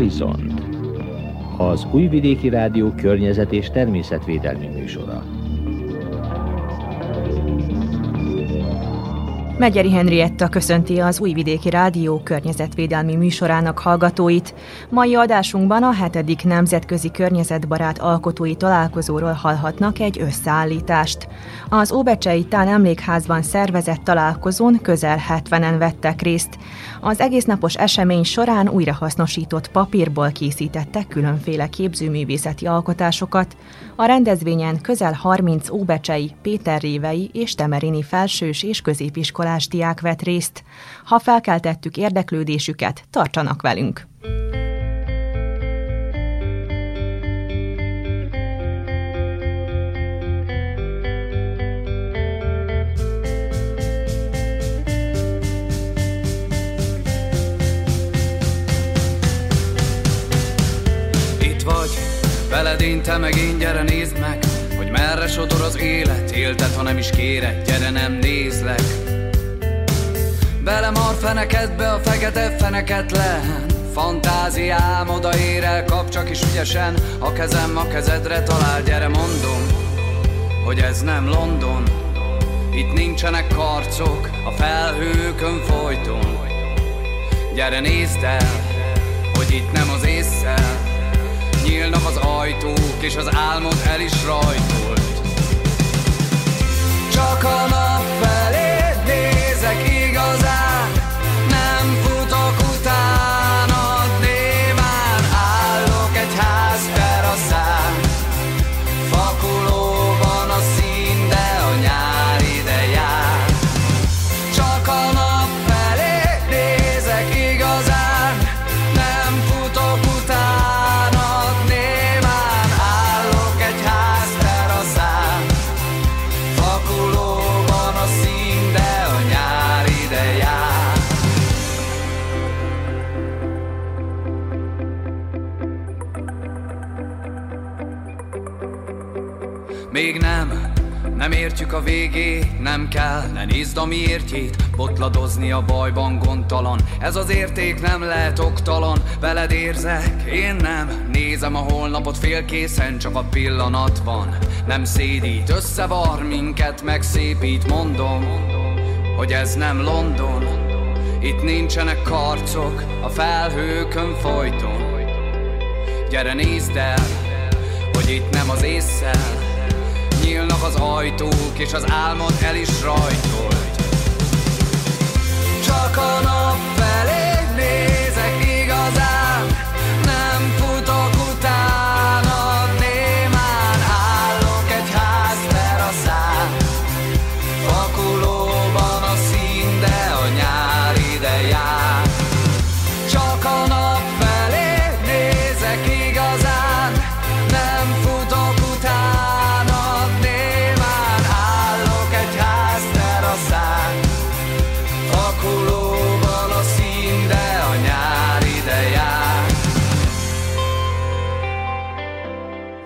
Horizont az Újvidéki Rádió környezet és természetvédelmi műsora. Megyeri Henrietta köszönti az Újvidéki Rádió környezetvédelmi műsorának hallgatóit. Mai adásunkban a 7. Nemzetközi Környezetbarát Alkotói Találkozóról hallhatnak egy összeállítást. Az Óbecsei Tán Emlékházban szervezett találkozón közel 70-en vettek részt. Az egésznapos esemény során újrahasznosított papírból készítettek különféle képzőművészeti alkotásokat. A rendezvényen közel 30 óbecsei, Péterrévei és Temerini felsős és középiskolás diák vett részt. Ha felkeltettük érdeklődésüket, tartsanak velünk! Veled én, te meg én, gyere nézd meg Hogy merre sodor az élet Éltet, ha nem is kérek, gyere nem nézlek Belemar fenekedbe a fekete feneket lehen Fantáziám odaér el, kap csak is ügyesen. A kezem a kezedre talál, gyere mondom Hogy ez nem London. Itt nincsenek karcok a felhőkön folyton. Gyere nézd el, hogy itt nem az észszel Nyílnak az ajtók, és az álmod el is rajtolt. Csak a nap felé nézek igazán Nem értjük a végét, nem kell, ne nézd a miértjét Botladozni a bajban gondtalan, ez az érték nem lehet oktalan Veled érzek, én nem, nézem a holnapot félkészen, csak a pillanat van. Nem szédít, összevar minket, megszépít, mondom Hogy ez nem London, itt nincsenek karcok a felhőkön folyton. Gyere nézd el, hogy itt nem az észszel Nyílnak az ajtók, és az álmod el is rajtolt. Csak a nap felé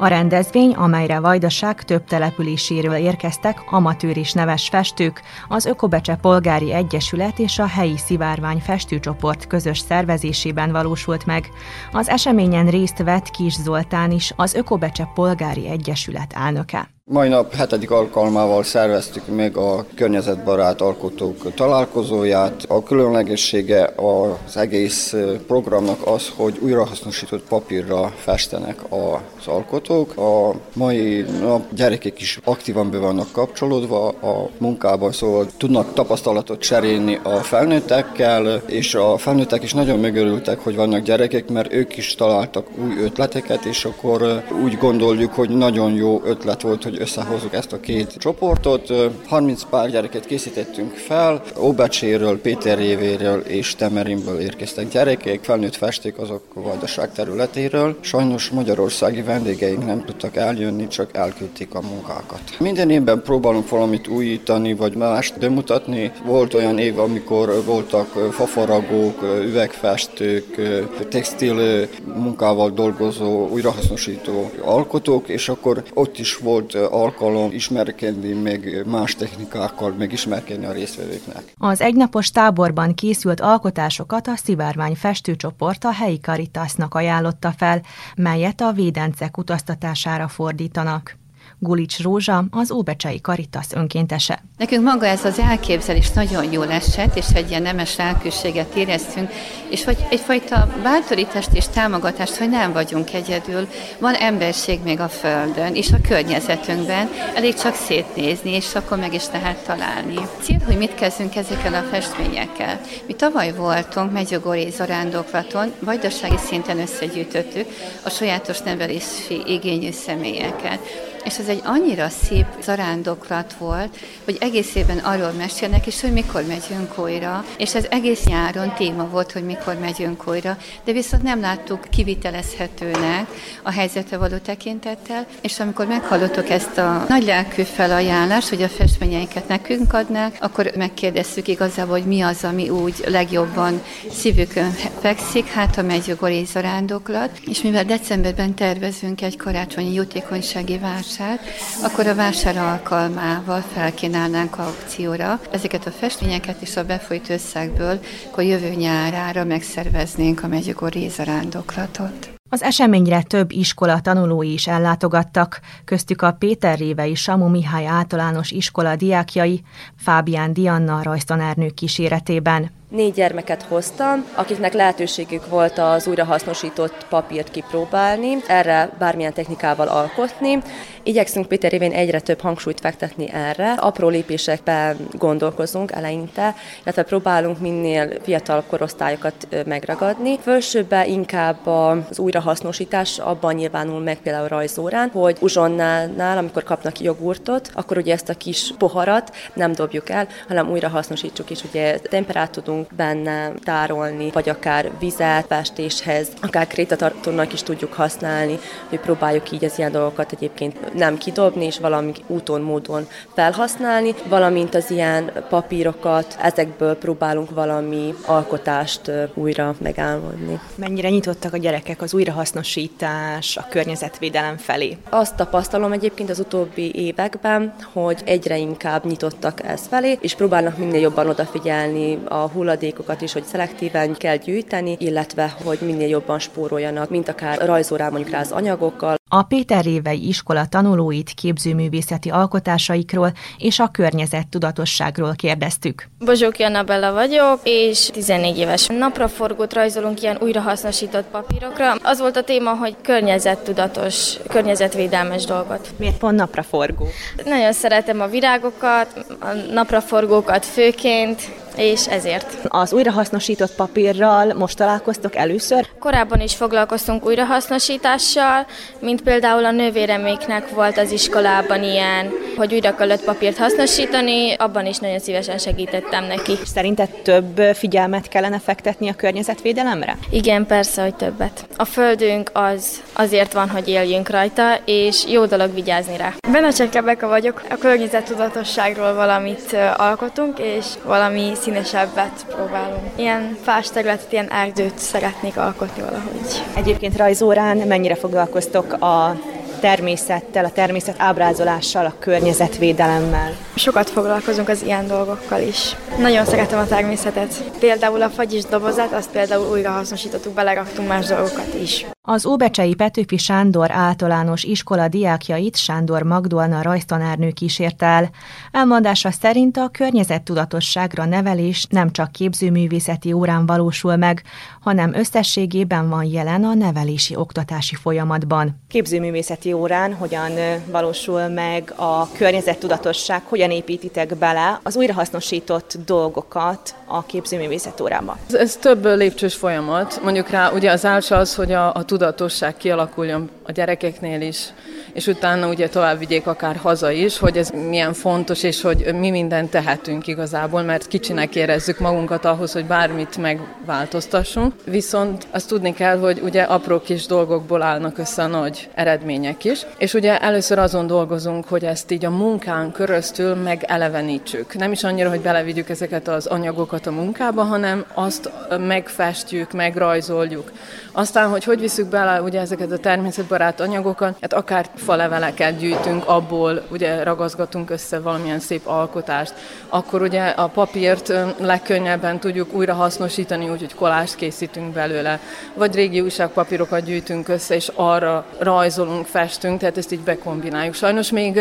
A rendezvény, amelyre Vajdaság több településéről érkeztek amatőr és neves festők, az Ökobecse Polgári Egyesület és a helyi szivárvány festőcsoport közös szervezésében valósult meg. Az eseményen részt vett Kis Zoltán is, az Ökobecse Polgári Egyesület elnöke. Mai nap hetedik alkalmával szerveztük meg a környezetbarát alkotók találkozóját. A különlegessége az egész programnak az, hogy újrahasznosított papírra festenek az alkotók. A mai nap gyerekek is aktívan be vannak kapcsolódva a munkában, szóval tudnak tapasztalatot cserélni a felnőttekkel, és a felnőttek is nagyon megörültek, hogy vannak gyerekek, mert ők is találtak új ötleteket, és akkor úgy gondoljuk, hogy nagyon jó ötlet volt, hogy összehozzuk ezt a két csoportot. 30 pár gyereket készítettünk fel, Óbecséről, Péterjévéről és Temerinből érkeztek gyerekek, felnőtt festék azok a vajdaság területéről. Sajnos magyarországi vendégeink nem tudtak eljönni, csak elküldték a munkákat. Minden évben próbálunk valamit újítani, vagy mást bemutatni. Volt olyan év, amikor voltak fafaragók, üvegfestők, textil munkával dolgozó, újrahasznosító alkotók, és akkor ott is volt alkalom ismerkedni még más technikákkal, meg ismerkedni a résztvevőknek. Az egynapos táborban készült alkotásokat a Szivárvány festőcsoport a helyi Caritasnak ajánlotta fel, melyet a védencek utaztatására fordítanak. Gulics Rózsa, az Óbecsei Karitas önkéntese. Nekünk maga ez az elképzelés nagyon jól esett, és egy ilyen nemes lelkűséget éreztünk, és hogy egyfajta bátorítást és támogatást, hogy nem vagyunk egyedül, van emberség még a Földön, és a környezetünkben, elég csak szétnézni, és akkor meg is lehet találni. Cél, hogy mit kezdünk ezekkel a festményekkel. Mi tavaly voltunk Megyogori zarándoklaton, vajdasági szinten összegyűjtöttük a sajátos nevelési igényű személyeket és ez egy annyira szép zarándoklat volt, hogy egész évben arról mesélnek, és hogy mikor megyünk újra, és ez egész nyáron téma volt, hogy mikor megyünk újra, de viszont nem láttuk kivitelezhetőnek a helyzetre való tekintettel, és amikor meghallottuk ezt a nagy lelkű felajánlást, hogy a festményeinket nekünk adnák, akkor megkérdeztük igazából, hogy mi az, ami úgy legjobban szívükön fekszik, hát a megyugori zarándoklat, és mivel decemberben tervezünk egy karácsonyi jutékonysági vásár, vásár, akkor a vásár alkalmával felkínálnánk aukcióra ezeket a festményeket és a befolyt összegből, akkor jövő nyárára megszerveznénk a Megyugori zarándoklatot. Az eseményre több iskola tanulói is ellátogattak, köztük a Péter Révei Samu Mihály általános iskola diákjai, Fábián Dianna rajztanárnő kíséretében. Négy gyermeket hoztam, akiknek lehetőségük volt az újrahasznosított papírt kipróbálni, erre bármilyen technikával alkotni. Igyekszünk Péter évén egyre több hangsúlyt fektetni erre. Apró lépésekben gondolkozunk eleinte, illetve próbálunk minél fiatal korosztályokat megragadni. Fölsőbben inkább az újrahasznosítás abban nyilvánul meg például rajzórán, hogy uzsonnál, amikor kapnak jogurtot, akkor ugye ezt a kis poharat nem dobjuk el, hanem újrahasznosítsuk, és ugye temperát tudunk tudunk benne tárolni, vagy akár vizet festéshez, akár krétatartónak is tudjuk használni, hogy próbáljuk így az ilyen dolgokat egyébként nem kidobni, és valami úton, módon felhasználni, valamint az ilyen papírokat, ezekből próbálunk valami alkotást újra megálmodni. Mennyire nyitottak a gyerekek az újrahasznosítás, a környezetvédelem felé? Azt tapasztalom egyébként az utóbbi években, hogy egyre inkább nyitottak ez felé, és próbálnak minél jobban odafigyelni a hulladék hulladékokat is, hogy szelektíven kell gyűjteni, illetve hogy minél jobban spóroljanak, mint akár rajzórán mondjuk rá az anyagokkal. A Péter Révei iskola tanulóit képzőművészeti alkotásaikról és a környezet tudatosságról kérdeztük. Bozsók Bella vagyok, és 14 éves. Napraforgót rajzolunk ilyen újrahasznosított papírokra. Az volt a téma, hogy környezettudatos, környezetvédelmes dolgot. Miért pont napraforgó? Nagyon szeretem a virágokat, a napraforgókat főként, és ezért. Az újrahasznosított papírral most találkoztok először? Korábban is foglalkoztunk újrahasznosítással, mint például a nővéreméknek volt az iskolában ilyen, hogy újra kellett papírt hasznosítani, abban is nagyon szívesen segítettem neki. Szerinted több figyelmet kellene fektetni a környezetvédelemre? Igen, persze, hogy többet. A földünk az azért van, hogy éljünk rajta, és jó dolog vigyázni rá. Benecsek Rebeka vagyok, a környezettudatosságról valamit alkotunk, és valami színesebbet próbálunk. Ilyen fás területet, ilyen erdőt szeretnék alkotni valahogy. Egyébként rajzórán mennyire foglalkoztok a természettel, a természet ábrázolással, a környezetvédelemmel. Sokat foglalkozunk az ilyen dolgokkal is. Nagyon szeretem a természetet. Például a fagyis dobozát, azt például újra hasznosítottuk, beleraktunk más dolgokat is. Az Óbecsei Petőfi Sándor általános iskola diákjait Sándor Magdolna rajztanárnő kísért el. Elmondása szerint a környezettudatosságra nevelés nem csak képzőművészeti órán valósul meg, hanem összességében van jelen a nevelési oktatási folyamatban. Képzőművészeti órán hogyan valósul meg a környezettudatosság, hogyan építitek bele az újrahasznosított dolgokat a képzőművészet órába? Ez, ez több lépcsős folyamat. Mondjuk rá, ugye az első az, hogy a, a tudatosság kialakuljon a gyerekeknél is, és utána ugye tovább vigyék akár haza is, hogy ez milyen fontos, és hogy mi mindent tehetünk igazából, mert kicsinek érezzük magunkat ahhoz, hogy bármit megváltoztassunk. Viszont azt tudni kell, hogy ugye apró kis dolgokból állnak össze a nagy eredmények is, és ugye először azon dolgozunk, hogy ezt így a munkán köröztül megelevenítsük. Nem is annyira, hogy belevigyük ezeket az anyagokat a munkába, hanem azt megfestjük, megrajzoljuk. Aztán, hogy hogy visszük bele ugye ezeket a természetbarát anyagokat, hát akár faleveleket gyűjtünk, abból ugye ragaszgatunk össze valamilyen szép alkotást, akkor ugye a papírt legkönnyebben tudjuk újra hasznosítani, úgyhogy kolást készítünk belőle, vagy régi újságpapírokat gyűjtünk össze, és arra rajzolunk, festünk, tehát ezt így bekombináljuk. Sajnos még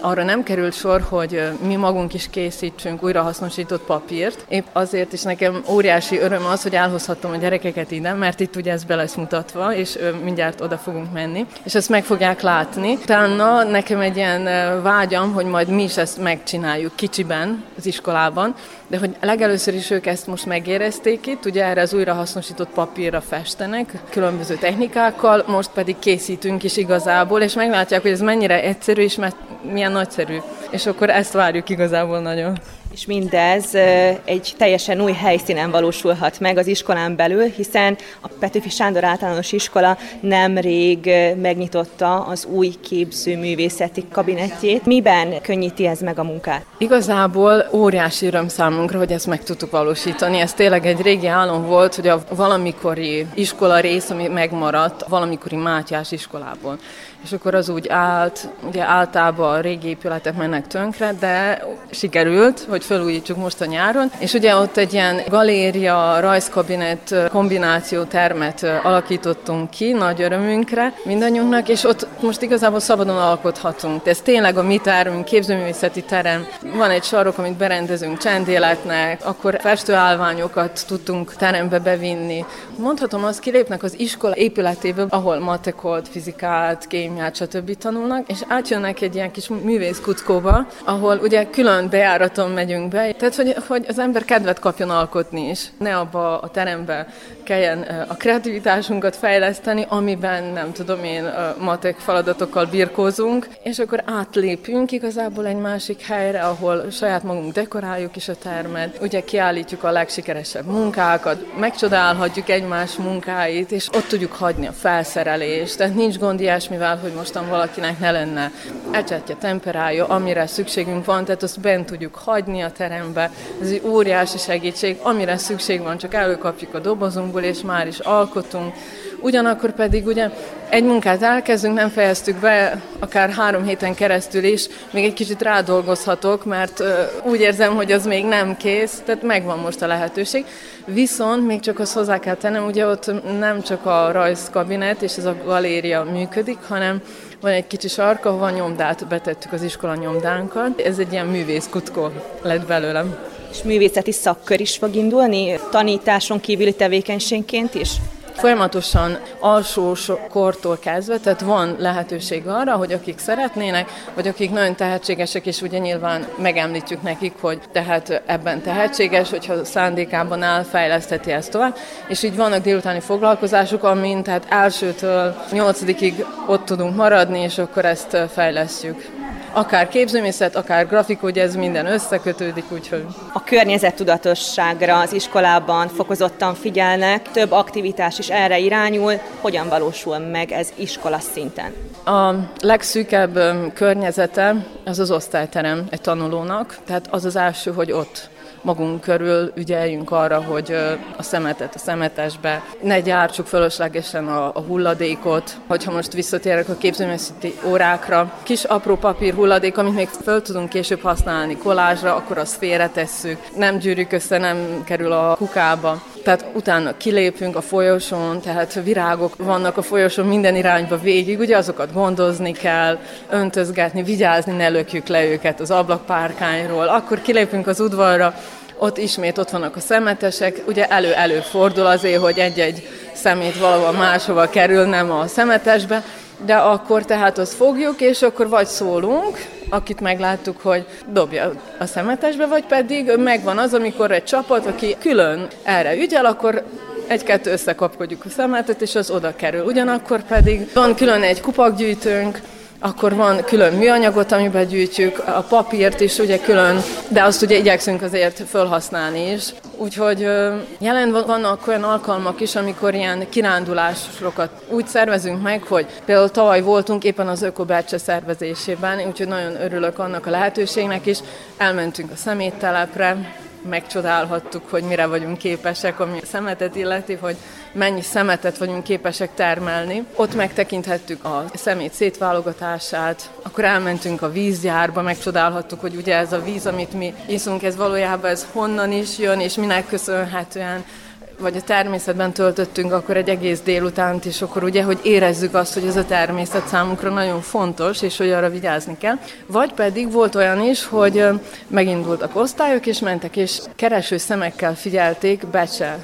arra nem került sor, hogy mi magunk is készítsünk újrahasznosított papírt. Épp azért is nekem óriási öröm az, hogy elhozhattam a gyerekeket ide, mert itt ugye ez be lesz mutatva, és mindjárt oda fogunk menni, és ezt meg fogják látni. Utána nekem egy ilyen vágyam, hogy majd mi is ezt megcsináljuk kicsiben az iskolában, de hogy legelőször is ők ezt most megérezték itt, ugye erre az újrahasznosított papírra festenek, különböző technikákkal, most pedig készítünk is igazából, és meglátják, hogy ez mennyire egyszerű, és milyen nagyszerű. És akkor ezt várjuk igazából nagyon. És mindez egy teljesen új helyszínen valósulhat meg az iskolán belül, hiszen a Petőfi Sándor általános iskola nemrég megnyitotta az új képzőművészeti kabinetjét. Miben könnyíti ez meg a munkát? Igazából óriási öröm számunkra, hogy ezt meg tudtuk valósítani. Ez tényleg egy régi álom volt, hogy a valamikori iskola rész, ami megmaradt, valamikori Mátyás iskolából és akkor az úgy állt, ugye általában a régi épületek mennek tönkre, de sikerült, hogy felújítsuk most a nyáron, és ugye ott egy ilyen galéria, rajzkabinet kombináció termet alakítottunk ki, nagy örömünkre mindannyiunknak, és ott most igazából szabadon alkothatunk. Ez tényleg a mi termünk, képzőművészeti terem. Van egy sarok, amit berendezünk csendéletnek, akkor festőállványokat tudtunk terembe bevinni. Mondhatom, azt kilépnek az iskola épületéből, ahol matekot, fizikát, kém kémiát, stb. tanulnak, és átjönnek egy ilyen kis művészkuckóba, ahol ugye külön bejáraton megyünk be, tehát hogy, hogy az ember kedvet kapjon alkotni is, ne abba a terembe kelljen a kreativitásunkat fejleszteni, amiben nem tudom én matek feladatokkal birkózunk, és akkor átlépünk igazából egy másik helyre, ahol saját magunk dekoráljuk is a termet, ugye kiállítjuk a legsikeresebb munkákat, megcsodálhatjuk egymás munkáit, és ott tudjuk hagyni a felszerelést, tehát nincs gond ilyesmivel, hogy mostan valakinek ne lenne ecsetje, temperája, amire szükségünk van, tehát azt bent tudjuk hagyni a terembe. Ez egy óriási segítség, amire szükség van, csak előkapjuk a dobozunkból, és már is alkotunk. Ugyanakkor pedig ugye egy munkát elkezdünk, nem fejeztük be, akár három héten keresztül is, még egy kicsit rádolgozhatok, mert úgy érzem, hogy az még nem kész, tehát megvan most a lehetőség. Viszont még csak azt hozzá kell tennem, ugye ott nem csak a rajzkabinet és ez a galéria működik, hanem van egy kicsi sarka, ahova nyomdát betettük az iskola nyomdánkat. Ez egy ilyen művészkutkó lett belőlem. És művészeti szakkör is fog indulni, tanításon kívüli tevékenységként is? Folyamatosan alsó kortól kezdve, tehát van lehetőség arra, hogy akik szeretnének, vagy akik nagyon tehetségesek, és ugye nyilván megemlítjük nekik, hogy tehát ebben tehetséges, hogyha szándékában áll, fejlesztheti ezt tovább, és így vannak délutáni foglalkozások, amin tehát elsőtől nyolcadikig ott tudunk maradni, és akkor ezt fejlesztjük akár képzőmészet, akár grafik, ugye ez minden összekötődik, úgyhogy... A környezettudatosságra az iskolában fokozottan figyelnek, több aktivitás is erre irányul. Hogyan valósul meg ez iskola szinten? A legszűkebb környezete az az osztályterem egy tanulónak, tehát az az első, hogy ott magunk körül ügyeljünk arra, hogy a szemetet a szemetesbe, ne gyártsuk fölöslegesen a, a hulladékot. Hogyha most visszatérek a képzőművészeti órákra, kis apró papír hulladék, amit még föl tudunk később használni kolázsra, akkor azt félretesszük, nem gyűrjük össze, nem kerül a kukába. Tehát utána kilépünk a folyosón, tehát virágok vannak a folyosón minden irányba végig, ugye azokat gondozni kell, öntözgetni, vigyázni, ne lökjük le őket az ablakpárkányról. Akkor kilépünk az udvarra, ott ismét ott vannak a szemetesek, ugye elő-elő fordul azért, hogy egy-egy szemét valahol máshova kerül, nem a szemetesbe, de akkor tehát azt fogjuk, és akkor vagy szólunk, akit megláttuk, hogy dobja a szemetesbe, vagy pedig megvan az, amikor egy csapat, aki külön erre ügyel, akkor egy-kettő összekapkodjuk a szemetet, és az oda kerül. Ugyanakkor pedig van külön egy kupakgyűjtőnk, akkor van külön műanyagot, amiben gyűjtjük, a papírt is ugye külön, de azt ugye igyekszünk azért felhasználni is. Úgyhogy jelen vannak olyan alkalmak is, amikor ilyen kirándulásokat úgy szervezünk meg, hogy például tavaly voltunk éppen az Ökobácsa szervezésében, úgyhogy nagyon örülök annak a lehetőségnek is. Elmentünk a szeméttelepre, megcsodálhattuk, hogy mire vagyunk képesek, ami szemetet illeti, hogy mennyi szemetet vagyunk képesek termelni. Ott megtekinthettük a szemét szétválogatását, akkor elmentünk a vízgyárba, megcsodálhattuk, hogy ugye ez a víz, amit mi iszunk, ez valójában ez honnan is jön, és minek köszönhetően vagy a természetben töltöttünk akkor egy egész délutánt, és akkor ugye, hogy érezzük azt, hogy ez a természet számunkra nagyon fontos, és hogy arra vigyázni kell. Vagy pedig volt olyan is, hogy megindultak osztályok, és mentek, és kereső szemekkel figyelték Becse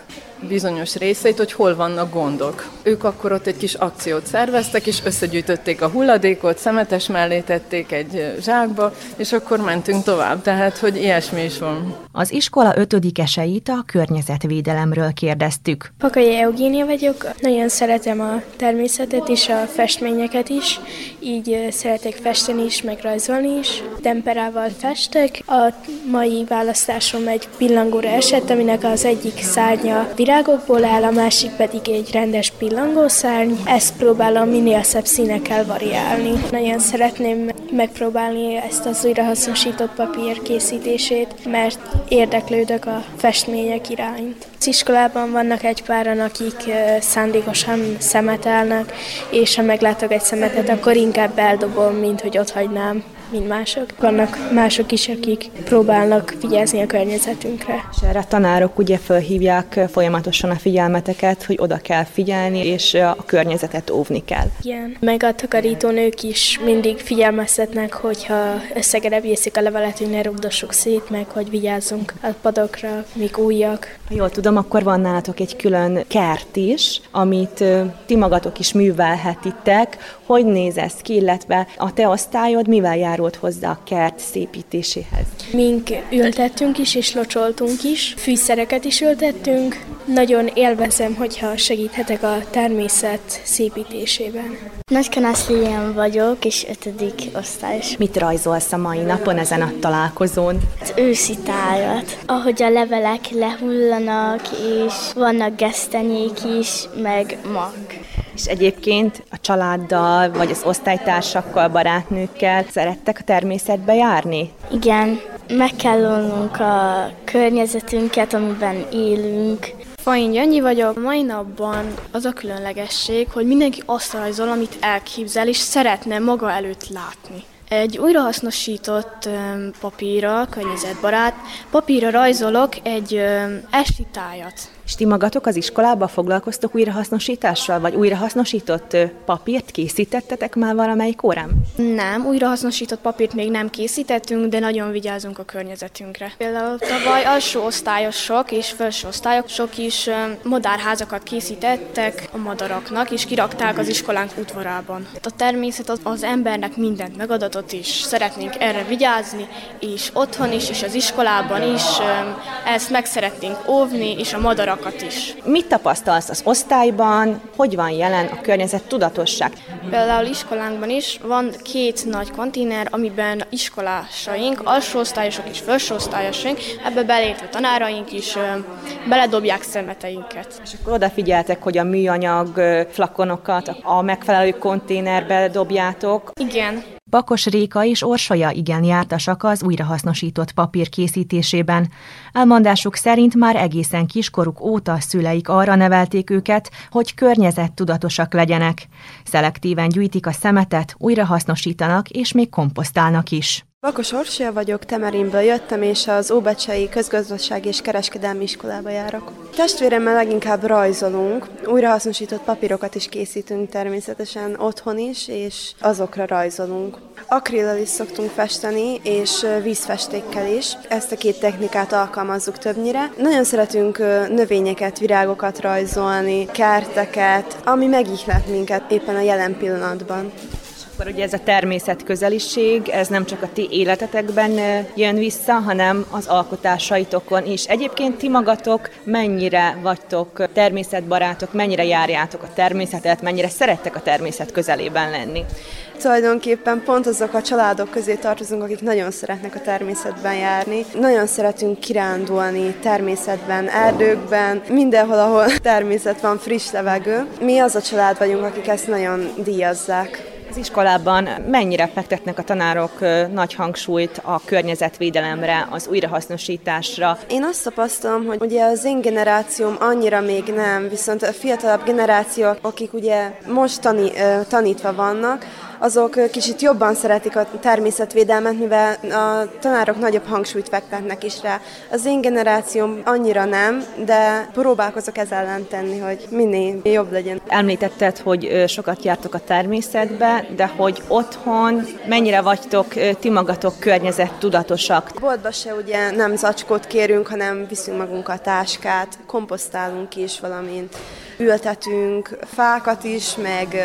bizonyos részeit, hogy hol vannak gondok. Ők akkor ott egy kis akciót szerveztek, és összegyűjtötték a hulladékot, szemetes mellé tették egy zsákba, és akkor mentünk tovább. Tehát, hogy ilyesmi is van. Az iskola ötödikeseit a környezetvédelemről kérdeztük. Pakai Eugénia vagyok, nagyon szeretem a természetet és a festményeket is, így szeretek festeni is, meg rajzolni is. Temperával festek. A mai választásom egy pillangóra esett, aminek az egyik szárnya virágokból áll, a másik pedig egy rendes pillangószárny. Ezt próbálom minél szebb színekkel variálni. Nagyon szeretném megpróbálni ezt az újrahasznosított papír készítését, mert érdeklődök a festmények irányt. Az iskolában vannak egy páran, akik szándékosan szemetelnek, és ha meglátok egy szemetet, akkor inkább eldobom, mint hogy ott hagynám mint mások. Vannak mások is, akik próbálnak vigyázni a környezetünkre. És erre a tanárok ugye felhívják folyamatosan a figyelmeteket, hogy oda kell figyelni, és a környezetet óvni kell. Igen, meg a takarítónők is mindig figyelmeztetnek, hogyha összegere viszik a levelet, hogy ne rugdossuk szét, meg hogy vigyázzunk a padokra, mik újak. Ha jól tudom, akkor van nálatok egy külön kert is, amit ti magatok is művelhetitek. Hogy néz ez ki, illetve a te osztályod mivel járult hozzá a kert szépítéséhez? Mink ültettünk is, és locsoltunk is, fűszereket is ültettünk. Nagyon élvezem, hogyha segíthetek a természet szépítésében. Nagy Lilian vagyok, és ötödik osztályos. Mit rajzolsz a mai napon ezen a találkozón? Az őszi tájat, ahogy a levelek lehullanak, és vannak gesztenyék is, meg mag. És egyébként a családdal, vagy az osztálytársakkal, barátnőkkel szerettek a természetbe járni? Igen, meg kell olnunk a környezetünket, amiben élünk. Fain Gyöngyi vagyok. Mai napban az a különlegesség, hogy mindenki azt rajzol, amit elképzel, és szeretne maga előtt látni. Egy újrahasznosított papírra, környezetbarát, papírra rajzolok egy esti tájat. És ti magatok az iskolába foglalkoztok újrahasznosítással, vagy újrahasznosított papírt készítettetek már valamelyik órán? Nem, újrahasznosított papírt még nem készítettünk, de nagyon vigyázunk a környezetünkre. Például tavaly alsó osztályosok és felső osztályosok is madárházakat készítettek a madaraknak, és kirakták az iskolánk udvarában. A természet az, az embernek mindent megadatott, és szeretnénk erre vigyázni, és otthon is, és az iskolában is ezt meg szeretnénk óvni, és a madarak madaраkat is. Mit tapasztalsz az osztályban, hogy van jelen a környezet tudatosság? Például iskolánkban is van két nagy konténer, amiben iskolásaink, alsóosztályosok és felsőosztályosaink, ebbe belépve tanáraink is beledobják szemeteinket. És akkor odafigyeltek, hogy a műanyag flakonokat a megfelelő konténerbe dobjátok? Igen. Bakos Réka és Orsolya igen jártasak az újrahasznosított papír készítésében. Elmondásuk szerint már egészen kiskoruk óta szüleik arra nevelték őket, hogy környezettudatosak legyenek. Szelektíven gyűjtik a szemetet, újrahasznosítanak és még komposztálnak is. Bakos Orsolya vagyok, Temerinből jöttem, és az Óbecsei Közgazdasági és Kereskedelmi Iskolába járok. Testvéremmel leginkább rajzolunk, újrahasznosított papírokat is készítünk természetesen otthon is, és azokra rajzolunk. Akrillal is szoktunk festeni, és vízfestékkel is. Ezt a két technikát alkalmazzuk többnyire. Nagyon szeretünk növényeket, virágokat rajzolni, kerteket, ami megihlet minket éppen a jelen pillanatban. Akkor ugye ez a természet közeliség, ez nem csak a ti életetekben jön vissza, hanem az alkotásaitokon is. Egyébként ti magatok mennyire vagytok természetbarátok, mennyire járjátok a természetet, mennyire szerettek a természet közelében lenni? Tulajdonképpen pont azok a családok közé tartozunk, akik nagyon szeretnek a természetben járni. Nagyon szeretünk kirándulni természetben, erdőkben, mindenhol, ahol természet van, friss levegő. Mi az a család vagyunk, akik ezt nagyon díjazzák. Iskolában mennyire fektetnek a tanárok nagy hangsúlyt a környezetvédelemre, az újrahasznosításra? Én azt tapasztalom, hogy ugye az én generációm annyira még nem, viszont a fiatalabb generációk, akik ugye most tani, tanítva vannak, azok kicsit jobban szeretik a természetvédelmet, mivel a tanárok nagyobb hangsúlyt fektetnek is rá. Az én generációm annyira nem, de próbálkozok ez ellen tenni, hogy minél jobb legyen. Említetted, hogy sokat jártok a természetbe, de hogy otthon mennyire vagytok ti magatok környezet tudatosak? Boltba se ugye nem zacskót kérünk, hanem viszünk magunkat táskát, komposztálunk is valamint, ültetünk fákat is, meg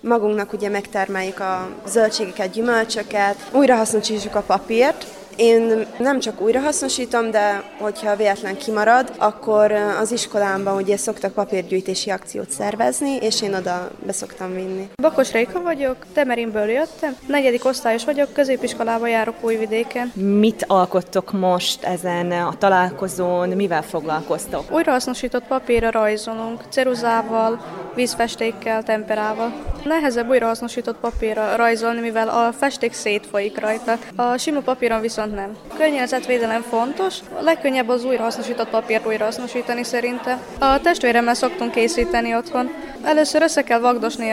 magunknak ugye megtermeljük a zöldségeket, gyümölcsöket, újrahasznosítjuk a papírt, én nem csak újrahasznosítom, de hogyha véletlen kimarad, akkor az iskolámban ugye szoktak papírgyűjtési akciót szervezni, és én oda beszoktam vinni. Bakos Réka vagyok, Temerinből jöttem, negyedik osztályos vagyok, középiskolába járok Újvidéken. Mit alkottok most ezen a találkozón, mivel foglalkoztok? Újrahasznosított papírra rajzolunk, ceruzával, vízfestékkel, temperával. Nehezebb újrahasznosított papírra rajzolni, mivel a festék szétfolyik rajta. A sima papíron viszont nem. Környezetvédelem fontos, a legkönnyebb az újrahasznosított papírt újrahasznosítani szerinte. A testvéremmel szoktunk készíteni otthon. Először össze kell vagdosni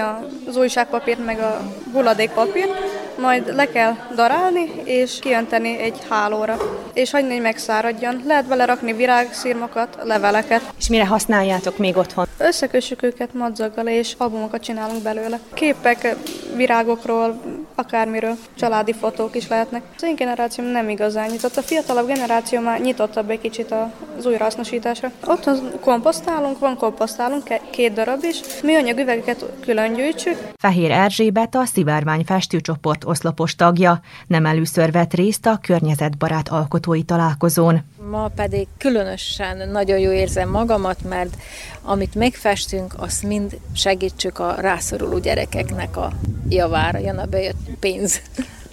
az újságpapírt meg a hulladékpapírt, majd le kell darálni és kiönteni egy hálóra, és hagyni, hogy megszáradjon. Lehet belerakni virágszírmokat, leveleket. És mire használjátok még otthon? Összekössük őket madzaggal, és albumokat csinálunk belőle. Képek, virágokról, akármiről, családi fotók is lehetnek. Az én generációm nem igazán nyitott, a fiatalabb generáció már nyitottabb egy kicsit az újrahasznosításra. Otthon komposztálunk, van komposztálunk, két darab is, műanyag üvegeket külön gyűjtsük. Fehér Erzsébet a Szivárvány festőcsoport oszlopos tagja, nem először vett részt a környezetbarát alkotói találkozón. Ma pedig különösen nagyon jó érzem magamat, mert amit megfestünk, azt mind segítsük a rászoruló gyerekeknek a javára, jön a bejött pénz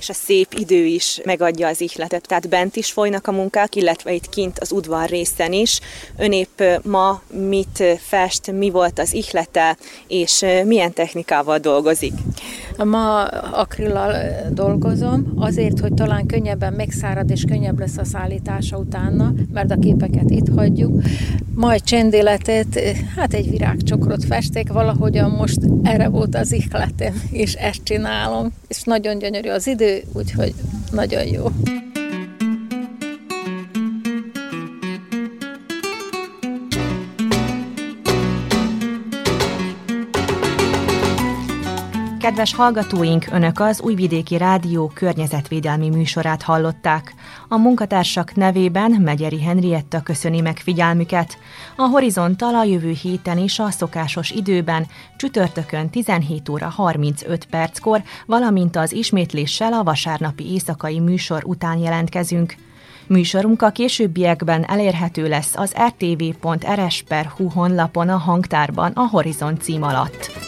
és a szép idő is megadja az ihletet. Tehát bent is folynak a munkák, illetve itt kint az udvar részen is. Ön épp ma mit fest, mi volt az ihlete, és milyen technikával dolgozik? Ma akrillal dolgozom, azért, hogy talán könnyebben megszárad, és könnyebb lesz a szállítása utána, mert a képeket itt hagyjuk. Majd csendéletet, hát egy virágcsokrot festék, valahogyan most erre volt az ihletem, és ezt csinálom, és nagyon gyönyörű az idő, úgyhogy nagyon jó. Kedves hallgatóink, Önök az Újvidéki Rádió környezetvédelmi műsorát hallották. A munkatársak nevében Megyeri Henrietta köszöni meg figyelmüket. A Horizontal a jövő héten is a szokásos időben, csütörtökön 17 óra 35 perckor, valamint az ismétléssel a vasárnapi éjszakai műsor után jelentkezünk. Műsorunk a későbbiekben elérhető lesz az rtv.rs.hu honlapon a hangtárban a Horizont cím alatt.